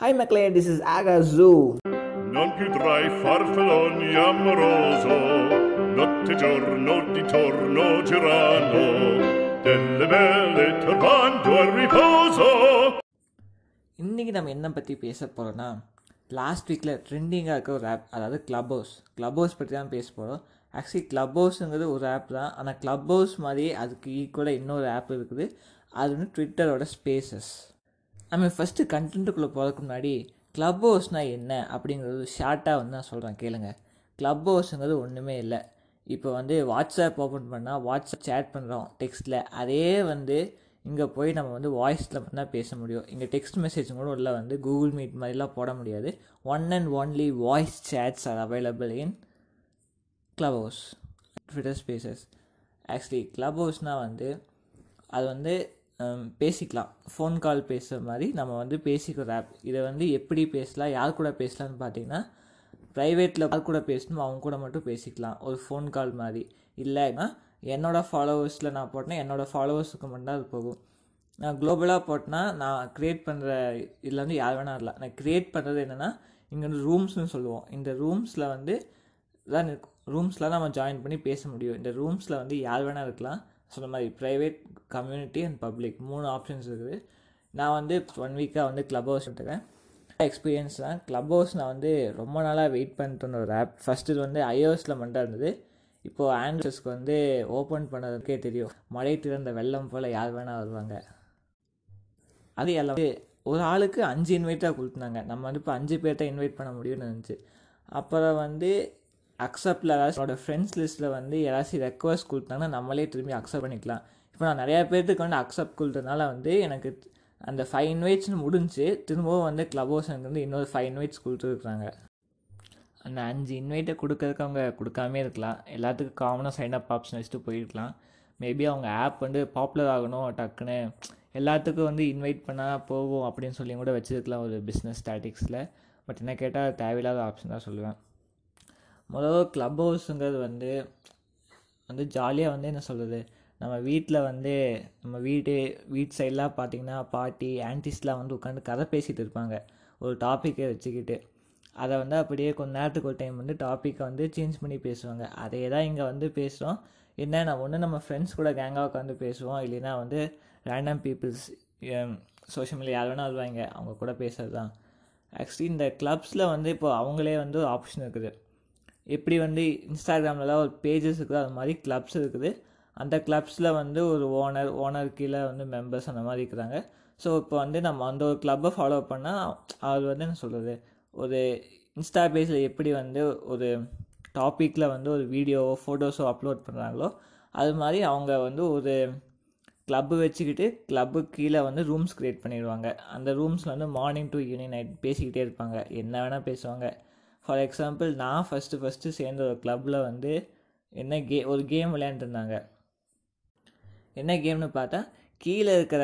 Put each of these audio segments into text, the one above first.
Hi Maclean, this is Aga Zoo. Non più tra i farfalloni amoroso, notte e giorno di torno girano, delle belle turbando al riposo. இன்றைக்கி நம்ம என்ன பற்றி பேச போகிறோன்னா last வீக்கில் ட்ரெண்டிங்காக இருக்க ஒரு ஆப் அதாவது க்ளப் ஹவுஸ் க்ளப் ஹவுஸ் பற்றி தான் பேச போகிறோம் ஆக்சுவலி க்ளப் ஹவுஸுங்கிறது ஒரு ஆப் தான். ஆனால் க்ளப் ஹவுஸ் மாதிரி அதுக்கு ஈக்குவலாக இன்னொரு ஆப் இருக்குது. அது வந்து ட்விட்டரோட ஸ்பேசஸ் நம்ம ஃபஸ்ட்டு கண்டென்ட்டுக்குள்ளே போகிறதுக்கு முன்னாடி க்ளப் ஹவுஸ்னால் என்ன அப்படிங்கிறது ஷார்ட்டாக வந்து நான் சொல்கிறேன் கேளுங்க. க்ளப் ஹவுஸுங்கிறது ஒன்றுமே இல்லை. இப்போ வந்து வாட்ஸ்அப் ஓப்பன் பண்ணால் வாட்ஸ்அப் சேட் பண்ணுறோம் டெக்ஸ்ட்டில் அதே வந்து இங்கே போய் நம்ம வந்து வாய்ஸில் தான் பேச முடியும். இங்கே டெக்ஸ்ட் மெசேஜ் கூட உள்ள வந்து கூகுள் மீட் மாதிரிலாம் போட முடியாது. One and only voice chats are available in Clubhouse Twitter spaces actually club ஹவுஸ்னால் வந்து அது வந்து பேசிக்கலாம். ஃபோன் கால் பேசுகிற மாதிரி நம்ம வந்து பேசிக்கிற ஆப் இதை வந்து எப்படி பேசலாம் யார் கூட பேசலாம்னு பார்த்தீங்கன்னா ப்ரைவேட்டில் யார் கூட பேசணும் அவங்க கூட மட்டும் பேசிக்கலாம். ஒரு ஃபோன் கால் மாதிரி. இல்லைன்னா என்னோடய ஃபாலோவர்ஸில் நான் போட்டேன்னா என்னோடய ஃபாலோவர்ஸுக்கு மட்டும்தான் அது போகும். நான் குளோபலாக போட்டேன்னா நான் க்ரியேட் பண்ணுற இதில் வந்து யார் வேணால் இல்லை நான் க்ரியேட் பண்ணுறது என்னென்னா இங்கே வந்து ரூம்ஸ்னு சொல்லுவோம். இந்த ரூம்ஸில் வந்து தான் ரூம்ஸில் நம்ம ஜாயின் பண்ணி பேச முடியும். இந்த ரூம்ஸில் வந்து யார் வேணால் இருக்கலாம். சொன்ன மாதிரி ப்ரைவேட் கம்யூனிட்டி அண்ட் பப்ளிக் மூணு ஆப்ஷன்ஸ் இருக்குது. நான் வந்து ஒன் வீக்காக வந்து க்ளப் ஹவுஸ் எடுத்துக்கிறேன் எக்ஸ்பீரியன்ஸ் தான். க்ளப் ஹவுஸ் நான் வந்து ரொம்ப நாளாக வெயிட் பண்ணிட்டு ஒரு ஆப் ஃபஸ்ட்டு இது வந்து ஐஓஎஸில் மட்டும் இருந்தது. இப்போது ஆண்ட்ரஸ்க்கு வந்து ஓப்பன் பண்ணதுக்கே தெரியும். மழை திறந்த வெள்ளம் போல் யார் வேணால் வருவாங்க. அது எல்லாம் ஒரு ஆளுக்கு அஞ்சு இன்வைட்டாக கொடுத்துருந்தாங்க. நம்ம வந்து இப்போ அஞ்சு பேர்த்த இன்வைட் பண்ண முடியும்னு இருந்துச்சு அப்புறம் வந்து அக்செப்டில் யாராச்சும் ஃப்ரெண்ட்ஸ் லிஸ்ட்டில் வந்து யாராச்சும் ரெக்வஸ்ட் கொடுத்தாங்கன்னா நம்மளே திரும்பி அக்செப்ட் பண்ணிக்கலாம். இப்போ நான் நிறையா பேர்த்துக்கு வந்து அக்செப்ட் கொடுத்ததுனால வந்து எனக்கு அந்த ஃபைவ் இன்வைட்ஸ்னு முடிஞ்சு திரும்பவும் வந்து க்ளப் ஹவுஸ் எனக்கு வந்து இன்னொரு ஃபைவ் இன்வைட்ஸ் கொடுத்துருக்குறாங்க. அந்த அஞ்சு இன்வைட்டை கொடுக்கறதுக்கு அவங்க கொடுக்காமே இருக்கலாம். எல்லாத்துக்கும் காமனாக சைன் அப் ஆப்ஷன் வச்சுட்டு போயிருக்கலாம். மேபி அவங்க ஆப் வந்து பாப்புலர் ஆகணும் டக்குன்னு எல்லாத்துக்கும் வந்து இன்வைட் பண்ணால் போகும் அப்படின்னு சொல்லி கூட வச்சுருக்கலாம் ஒரு பிஸ்னஸ் ஸ்டாட்டிக்ஸில் பட் என்ன கேட்டால் தேவையில்லாத ஆப்ஷன் தான் சொல்லுவேன். முதல்ல க்ளப் ஹவுஸுங்கிறது வந்து வந்து ஜாலியாக வந்து என்ன சொல்கிறது நம்ம வீட்டில் வந்து நம்ம வீட்டு வீட்டு சைட்லாம் பார்த்திங்கன்னா பாட்டி ஆன்டிஸ்லாம் வந்து உட்காந்து கதை பேசிகிட்டு இருப்பாங்க. ஒரு டாப்பிக்கை வச்சுக்கிட்டு. அதை வந்து அப்படியே கொஞ்ச நேரத்துக்கு ஒரு டைம் வந்து டாப்பிக்கை வந்து சேஞ்ச் பண்ணி பேசுவாங்க. அதே தான் இங்கே வந்து பேசுகிறோம் என்ன நான் ஒன்று நம்ம ஃப்ரெண்ட்ஸ் கூட கேங்காக உட்காந்து பேசுவோம். இல்லைன்னா வந்து ரேண்டம் பீப்புள்ஸ் சோஷியல் மீடியா யார் வேணால் வருவாங்க. அவங்க கூட பேசுகிறது தான் ஆக்சுவலி இந்த கிளப்ஸில் வந்து இப்போ அவங்களே வந்து ஒரு ஆப்ஷன் இருக்குது. எப்படி வந்து இன்ஸ்டாகிராம்லலாம் ஒரு பேஜஸ் இருக்குது அது மாதிரி கிளப்ஸ் இருக்குது. அந்த கிளப்ஸில் வந்து ஒரு ஓனர் ஓனர் கீழே வந்து மெம்பர்ஸ் அந்த மாதிரி இருக்கிறாங்க. ஸோ இப்போ வந்து நம்ம அந்த ஒரு கிளப்பை ஃபாலோ பண்ணால் அது வந்து என்ன சொல்கிறது ஒரு இன்ஸ்டா பேஜில் எப்படி வந்து ஒரு டாப்பிக்கில் வந்து ஒரு வீடியோவோ ஃபோட்டோஸோ அப்லோட் பண்ணுறாங்களோ அது மாதிரி அவங்க வந்து ஒரு கிளப்பு வச்சுக்கிட்டு கிளப்பு கீழே வந்து ரூம்ஸ் க்ரியேட் பண்ணிடுவாங்க. அந்த ரூம்ஸில் வந்து மார்னிங் டு ஈவினிங் நைட் பேசிக்கிட்டே இருப்பாங்க. என்ன வேணால் பேசுவாங்க. ஃபார் எக்ஸாம்பிள் நான் ஃபஸ்ட்டு ஃபஸ்ட்டு சேர்ந்த ஒரு க்ளப்பில் வந்து என்ன கே ஒரு கேம் விளையாண்டுருந்தாங்க. என்ன கேம்னு பார்த்தா கீழே இருக்கிற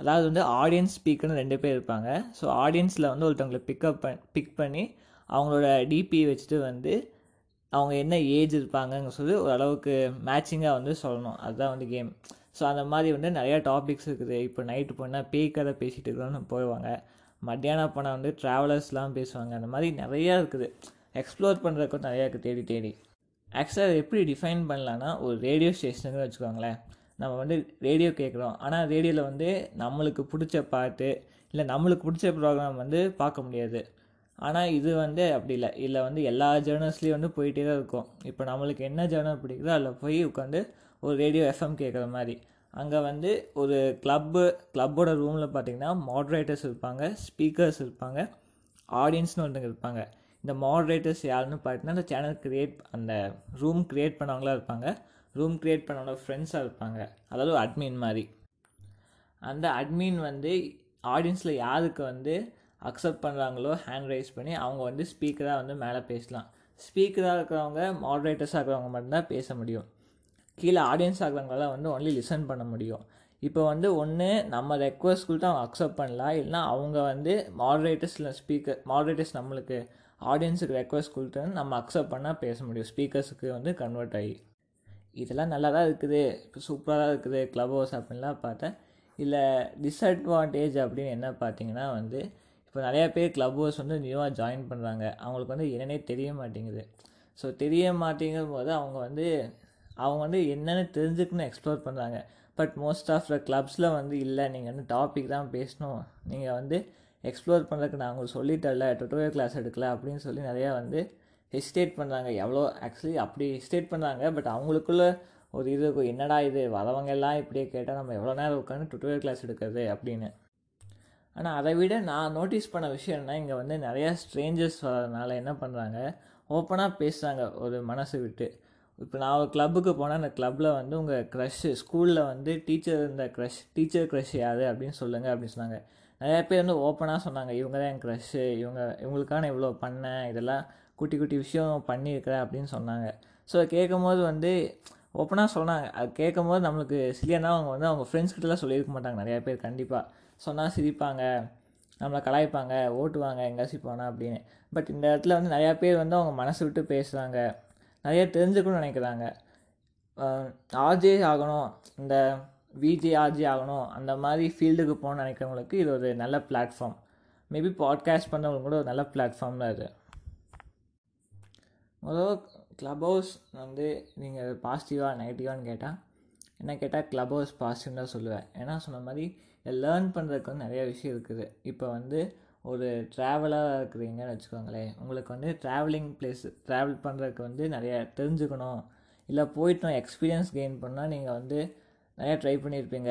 அதாவது வந்து ஆடியன்ஸ் ஸ்பீக்கர்னு ரெண்டு பேர் இருப்பாங்க. ஸோ ஆடியன்ஸில் வந்து ஒருத்தவங்களை பிக்கப் பண் பிக் பண்ணி அவங்களோட டிபி வச்சுட்டு வந்து அவங்க என்ன ஏஜ் இருப்பாங்கன்னு சொல்லி ஓரளவுக்கு மேட்சிங்காக வந்து சொல்லணும். அதுதான் வந்து கேம் ஸோ அந்த மாதிரி வந்து நிறையா டாபிக்ஸ் இருக்குது. இப்போ நைட்டு போனால் பேய் கதை பேசிகிட்டு இருக்கிறோன்னு போயிடுவாங்க. மத்தியானம் போனால் வந்து ட்ராவலர்ஸ்லாம் பேசுவாங்க. அந்த மாதிரி நிறையா இருக்குது. எக்ஸ்ப்ளோர் பண்ணுறதுக்கும் நிறையா இருக்குது. தேடி தேடி. ஆக்சுவலாக எப்படி டிஃபைன் பண்ணலான்னா ஒரு ரேடியோ ஸ்டேஷனுன்னு வச்சுக்கோங்களேன். நம்ம வந்து ரேடியோ கேட்குறோம். ஆனால் ரேடியோவில் வந்து நம்மளுக்கு பிடிச்ச பாட்டு இல்லை நம்மளுக்கு பிடிச்ச ப்ரோக்ராம் வந்து பார்க்க முடியாது. ஆனால் இது வந்து அப்படி இல்லை. இதில் வந்து எல்லா ஜேர்னல்ஸ்லேயும் வந்து போயிட்டே தான் இருக்கும். இப்போ நம்மளுக்கு என்ன ஜேர்னல் பிடிக்குதோ அதில் போய் உட்காந்து ஒரு ரேடியோ எஃப்எம் கேட்குற மாதிரி. அங்கே வந்து ஒரு கிளப்பு கிளப்போட ரூமில் பார்த்தீங்கன்னா மாட்ரேட்டர்ஸ் இருப்பாங்க ஸ்பீக்கர்ஸ் இருப்பாங்க ஆடியன்ஸ்னு ஒருத்தங்க இருப்பாங்க. இந்த மாட்ரேட்டர்ஸ் யாருன்னு பார்த்தீங்கன்னா அந்த சேனல் க்ரியேட் அந்த ரூம் க்ரியேட் பண்ணவங்களாக இருப்பாங்க. ரூம் க்ரியேட் பண்ணவங்களோட ஃப்ரெண்ட்ஸாக இருப்பாங்க. அதாவது அட்மின் மாதிரி. அந்த அட்மின் வந்து ஆடியன்ஸில் யாருக்கு வந்து அக்செப்ட் பண்ணுறாங்களோ ஹேண்ட் ரைஸ் பண்ணி அவங்க வந்து ஸ்பீக்கராக வந்து மேலே பேசலாம். ஸ்பீக்கராக இருக்கிறவங்க மாட்ரேட்டர்ஸாக இருக்கிறவங்க மட்டும்தான் பேச முடியும். கீழே ஆடியன்ஸ் ஆகிறவங்களாம் வந்து ஒன்லி லிசன் பண்ண முடியும். இப்போ வந்து ஒன்று நம்ம ரெக்வஸ்ட் கொடுத்து அவங்க அக்செப்ட் பண்ணலாம். இல்லைனா அவங்க வந்து மாடரேட்டர்ஸ் இல்லை ஸ்பீக்கர் மாடரேட்டர்ஸ் நம்மளுக்கு ஆடியன்ஸுக்கு ரெக்வஸ்ட் கொடுத்து நம்ம அக்செப்ட் பண்ணால் பேச முடியும். ஸ்பீக்கர்ஸுக்கு வந்து கன்வெர்ட் ஆகி. இதெல்லாம் நல்லா தான் இருக்குது. இப்போ சூப்பராக தான் இருக்குது. க்ளப் ஹவுஸ் அப்படின்லாம் பார்த்தேன். இல்லை டிஸ்அட்வான்டேஜ் அப்படின்னு என்ன பார்த்தீங்கன்னா வந்து இப்போ நிறையா பேர் க்ளப் ஹவுஸ் வந்து நியூவாக ஜாயின் பண்ணுறாங்க அவங்களுக்கு வந்து என்னன்னே தெரிய மாட்டேங்குது. ஸோ தெரிய மாட்டேங்கும் போது அவங்க வந்து அவங்க வந்து என்னென்னு தெரிஞ்சுக்கணும் எக்ஸ்ப்ளோர் பண்ணுறாங்க பட் மோஸ்ட் ஆஃப் த கிளப்ஸில் வந்து இல்லை. நீங்கள் வந்து டாபிக் தான் பேசணும். நீங்கள் வந்து எக்ஸ்ப்ளோர் பண்ணுறதுக்கு நான் உங்களுக்கு சொல்லித்தரல டுட்டோரியல் கிளாஸ் எடுக்கல அப்படின்னு சொல்லி நிறையா வந்து ஹெசிடேட் பண்ணுறாங்க எவ்வளோ ஆக்சுவலி அப்படி ஹெசிடேட் பண்ணுறாங்க பட் அவங்களுக்குள்ள ஒரு இது இருக்கும். என்னடா இது? வரவங்க எல்லாம் இப்படியே கேட்டால் நம்ம எவ்வளோ நேரம் உட்காந்து டுட்டோரியல் கிளாஸ் எடுக்கிறது அப்படின்னு. ஆனால் அதை விட நான் நோட்டீஸ் பண்ண விஷயம் என்ன இங்கே வந்து நிறையா ஸ்ட்ரேஞ்சர்ஸ் வரதுனால என்ன பண்ணுறாங்க ஓப்பனாக பேசுகிறாங்க ஒரு மனசு விட்டு. இப்போ நான் ஒரு கிளப்புக்கு போனால் அந்த கிளப்பில் வந்து உங்கள் க்ரஷ்ஷு ஸ்கூலில் வந்து டீச்சர் இருந்த க்ரஷ் டீச்சர் க்ரஷ் யார் அப்படின்னு சொல்லுங்கள் அப்படின்னு சொன்னாங்க. நிறையா பேர் வந்து ஓப்பனாக சொன்னாங்க. இவங்க தான் என் க்ரஷ்ஷு இவங்க இவங்களுக்கான இவ்வளோ பண்ணேன். இதெல்லாம் குட்டி குட்டி விஷயம் பண்ணியிருக்கிறேன் அப்படின்னு சொன்னாங்க. ஸோ கேட்கும் போது வந்து ஓப்பனாக சொன்னாங்க. அது கேட்கும் போது நம்மளுக்கு சிலியனா அவங்க வந்து அவங்க ஃப்ரெண்ட்ஸ் கிட்டலாம் சொல்லியிருக்க மாட்டாங்க நிறையா பேர் கண்டிப்பாக சொன்னால் சிரிப்பாங்க. நம்மளை கலாய்ப்பாங்க. ஓட்டுவாங்க. எங்கேயாச்சும் போனால் அப்படின்னு. பட் இந்த இடத்துல வந்து நிறையா பேர் வந்து அவங்க மனசு விட்டு பேசுகிறாங்க நிறைய தெரிஞ்சுக்கணும்னு நினைக்கிறாங்க. ஆர்ஜே ஆகணும் இந்த விஜே ஆர்ஜே ஆகணும் அந்த மாதிரி ஃபீல்டுக்கு போகணும்னு நினைக்கிறவங்களுக்கு இது ஒரு நல்ல பிளாட்ஃபார்ம். மேபி பாட்காஸ்ட் பண்ணவங்களுக்கு கூட ஒரு நல்ல பிளாட்ஃபார்ம் தான் இது. முதல்ல க்ளப் ஹவுஸ் வந்து நீங்கள் பாசிட்டிவாக நெகட்டிவான்னு கேட்டால் என்ன கேட்டால் க்ளப் ஹவுஸ் பாசிட்டிவ் தான் சொல்லுவேன். ஏன்னா சொன்ன மாதிரி லேர்ன் பண்ணுறதுக்கு வந்து நிறைய விஷயம் இருக்குது. இப்போ வந்து ஒரு ட்ராவலாக இருக்கிறீங்கன்னு வச்சுக்கோங்களேன். உங்களுக்கு வந்து ட்ராவலிங் பிளேஸ் ட்ராவல் பண்ணுறதுக்கு வந்து நிறைய தெரிஞ்சுக்கணும். இல்லை போயிட்டு எக்ஸ்பீரியன்ஸ் கெயின் பண்ணால் நீங்கள் வந்து நிறையா ட்ரை பண்ணியிருப்பீங்க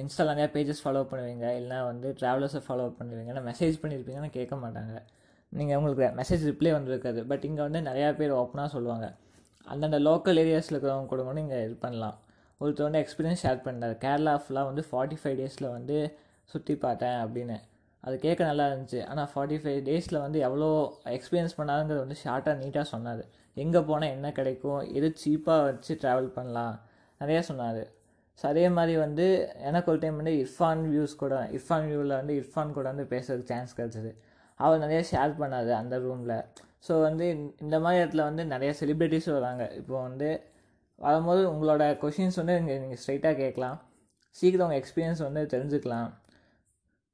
இன்ஸ்டாவில் நிறையா பேஜஸ் ஃபாலோ பண்ணுவீங்க. இல்லைனா வந்து ட்ராவலர்ஸை ஃபாலோ பண்ணுவீங்க. இல்லை மெசேஜ் பண்ணியிருப்பீங்கன்னு கேட்க மாட்டாங்க. நீங்கள் உங்களுக்கு மெசேஜ் ரிப்ளை வந்துருக்காது. பட் இங்கே வந்து நிறையா பேர் ஓப்பனாக சொல்லுவாங்க. அந்தந்த லோக்கல் ஏரியாஸில் இருக்கிறவங்க கூட கூட நீங்கள் இது பண்ணலாம். ஒருத்தர் வந்து எக்ஸ்பீரியன்ஸ் ஷேர் பண்ணார். கேரளா ஃபுல்லாக வந்து ஃபார்ட்டி ஃபைவ் டேஸில் வந்து சுற்றி பார்த்தேன் அப்படின்னு. அது கேட்க நல்லா இருந்துச்சு. ஆனால் ஃபார்ட்டி ஃபைவ் டேஸில் வந்து எவ்வளோ எக்ஸ்பீரியன்ஸ் பண்ணாங்கிறது வந்து ஷார்ட்டாக நீட்டாக சொன்னார். எங்கே போனால் என்ன கிடைக்கும்? எது சீப்பாக வச்சு ட்ராவல் பண்ணலாம்? நிறையா சொன்னார். ஸோ அதே மாதிரி வந்து எனக்கு ஒரு டைம் வந்து இர்ஃபான் வியூஸ் கூட இர்ஃபான் வியூவில் வந்து இர்ஃபான் கூட வந்து பேசுறதுக்கு சான்ஸ் கிடச்சிது. அவர் நிறைய ஷேர் பண்ணார் அந்த ரூமில் ஸோ வந்து இந்த மாதிரி இடத்துல வந்து நிறைய செலிப்ரிட்டிஸ் வராங்க. இப்போ வந்து வரும்போது உங்களோட கொஷின்ஸ் வந்து நீங்கள் நீங்கள் ஸ்ட்ரைட்டாக கேட்கலாம். சீக்கிரம் உங்கள் எக்ஸ்பீரியன்ஸ் வந்து தெரிஞ்சுக்கலாம்.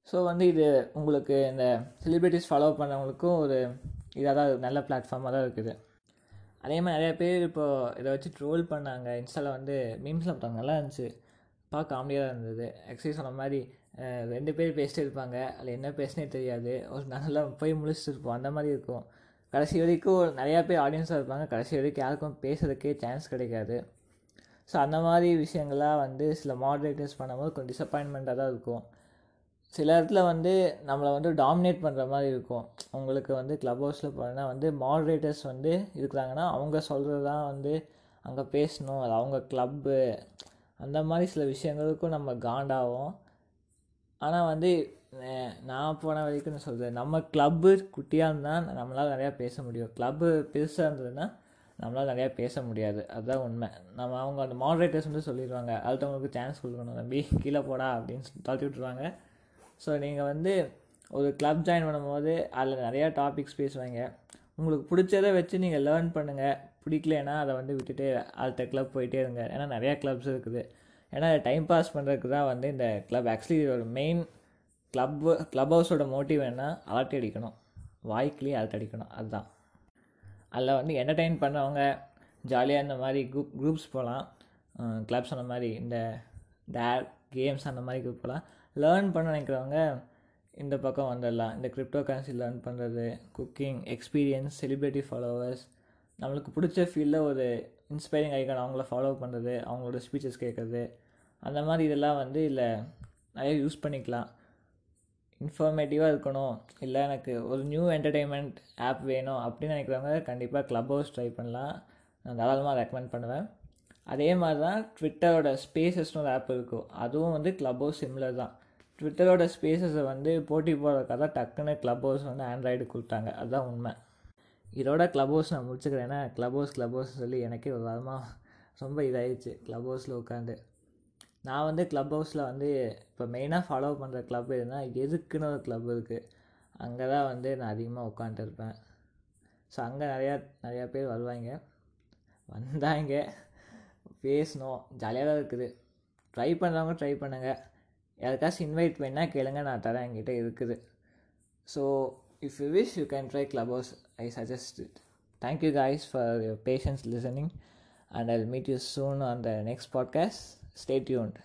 ஸோ வந்து இது உங்களுக்கு இந்த செலிப்ரிட்டிஸ் ஃபாலோ பண்ணவங்களுக்கும் ஒரு இதாக தான் நல்ல பிளாட்ஃபார்மாக தான் இருக்குது. அதே மாதிரி நிறைய பேர் இப்போது இதை வச்சு ட்ரோல் பண்ணாங்க. இன்ஸ்டாவில் வந்து மீம்ஸில் போட்டாங்க. நல்லா இருந்துச்சு. பார்க்க காமெடியாக தான் இருந்தது. ஆக்சுவலி சொன்ன மாதிரி ரெண்டு பேர் பேசிட்டு இருப்பாங்க. அதில் என்ன பேசுனே தெரியாது. ஒரு நல்லா போய் முடிச்சுட்டு இருப்போம். அந்த மாதிரி இருக்கும். கடைசி வரைக்கும் நிறையா பேர் ஆடியன்ஸாக இருப்பாங்க. கடைசி வரைக்கும் யாருக்கும் பேசுறதுக்கே சான்ஸ் கிடைக்காது. ஸோ அந்த மாதிரி விஷயங்கள்லாம் வந்து சில மாடரேட்டர்ஸ் பண்ணும்போது கொஞ்சம் டிசப்பாயின்மெண்ட்டாக தான் இருக்கும். சில இடத்துல வந்து நம்மளை வந்து டாமினேட் பண்ணுற மாதிரி இருக்கும். உங்களுக்கு வந்து க்ளப் ஹவுஸில் போனால் வந்து மாடரேட்டர்ஸ் வந்து இருக்கிறாங்கன்னா அவங்க சொல்கிறது தான் வந்து அங்கே பேசணும். அது அவங்க க்ளப்பு அந்த மாதிரி சில விஷயங்களுக்கும் நம்ம காண்டாகும் ஆனால் வந்து நான் போன வரைக்கும் சொல்கிறேன் நம்ம க்ளப்பு குட்டியாக இருந்தால் நம்மளால் நிறையா பேச முடியும். க்ளப்பு பெருசாக இருந்ததுன்னா நம்மளால் நிறையா பேச முடியாது. அதுதான் உண்மை. நம்ம அவங்க அந்த மாடரேட்டர்ஸ் வந்து சொல்லிடுவாங்க அடுத்தவங்களுக்கு சான்ஸ் கொடுக்கணும் தம்பி. கீழே போடா அப்படின்னு தாழ்த்தி விட்ருவாங்க ஸோ நீங்கள் வந்து ஒரு கிளப் ஜாயின் பண்ணும்போது அதில் நிறையா டாபிக்ஸ் பேசுவாங்க. உங்களுக்கு பிடிச்சதை வச்சு நீங்கள் லேர்ன் பண்ணுங்கள் பிடிக்கலன்னா அதை வந்து விட்டுட்டு அடுத்த கிளப் போயிட்டே இருங்க. ஏன்னா நிறையா கிளப்ஸ் இருக்குது. ஏன்னா டைம் பாஸ் பண்ணுறதுக்கு தான் வந்து இந்த கிளப் ஆக்சுவலி ஒரு மெயின் கிளப் கிளப் ஹவுஸோட மோட்டிவ் என்ன அலர்ட் அடிக்கணும். வாய்க்கிலேயே அலர்ட் அடிக்கணும். அதுதான். அதில் வந்து என்டர்டெயின் பண்ணவங்க ஜாலியாக இந்த மாதிரி குரூப் குரூப்ஸ் போகலாம். கிளப்ஸ் அந்த மாதிரி இந்த டேட் கேம்ஸ் அந்த மாதிரி குரூப் போகலாம் லேர்ன் பண்ண நினைக்கிறவங்க இந்த பக்கம் வந்துடலாம். இந்த கிரிப்டோ கரன்சி லேர்ன் பண்ணுறது குக்கிங் எக்ஸ்பீரியன்ஸ் செலிப்ரிட்டி ஃபாலோவர்ஸ் நம்மளுக்கு பிடிச்ச ஃபீல்டில் ஒரு இன்ஸ்பைரிங் ஐக்கான் அவங்கள ஃபாலோ பண்ணுறது அவங்களோட ஸ்பீச்சஸ் கேட்குறது அந்த மாதிரி இதெல்லாம் வந்து இல்லை நிறைய யூஸ் பண்ணிக்கலாம். இன்ஃபர்மேட்டிவாக இருக்கணும். இல்லை எனக்கு ஒரு நியூ என்டர்டெயின்மெண்ட் ஆப் வேணும் அப்படின்னு நினைக்கிறவங்க கண்டிப்பாக க்ளப் ஹவுஸ் ட்ரை பண்ணலாம். நான் தாராளமாக ரெக்கமெண்ட் பண்ணுவேன். அதே மாதிரி தான் ட்விட்டரோட ஸ்பேசஸ்னு ஒரு ஆப் இருக்கும் அதுவும் வந்து க்ளப் ஹவுஸ் சிம்லர் தான் ட்விட்டரோட ஸ்பேசஸை வந்து போட்டி போடுறதுக்காக தான் டக்குன்னு க்ளப் ஹவுஸ் வந்து ஆண்ட்ராய்டு கொடுத்தாங்க. அதுதான் உண்மை. இதோட க்ளப் ஹவுஸ் நான் முடிச்சுக்கிறேன். ஏன்னா க்ளப் ஹவுஸ் க்ளப் ஹவுஸ் சொல்லி எனக்கே ஒரு வாரமாக ரொம்ப இதாகிடுச்சு க்ளப் ஹவுஸில் உட்காந்து நான் வந்து க்ளப் ஹவுஸில் வந்து இப்போ மெயினாக ஃபாலோ பண்ணுற க்ளப் எதுனா எதுக்குன்னு ஒரு க்ளப் இருக்குது அங்கே தான் வந்து நான் அதிகமாக உட்காந்துருப்பேன் ஸோ அங்கே நிறையா நிறையா பேர் வருவாங்க. வந்தாங்க. பேசினோம் ஜாலியாக தான் இருக்குது ட்ரை பண்ணுறவங்க ட்ரை பண்ணுங்கள் யாருக்காச்சும் இன்வைட் பண்ணால் கேளுங்க நான் தரேன் என்கிட்ட இருக்குது so if you wish you can try Clubhouse I suggest it thank you guys for your patience listening and I meet you soon on next podcast stay tuned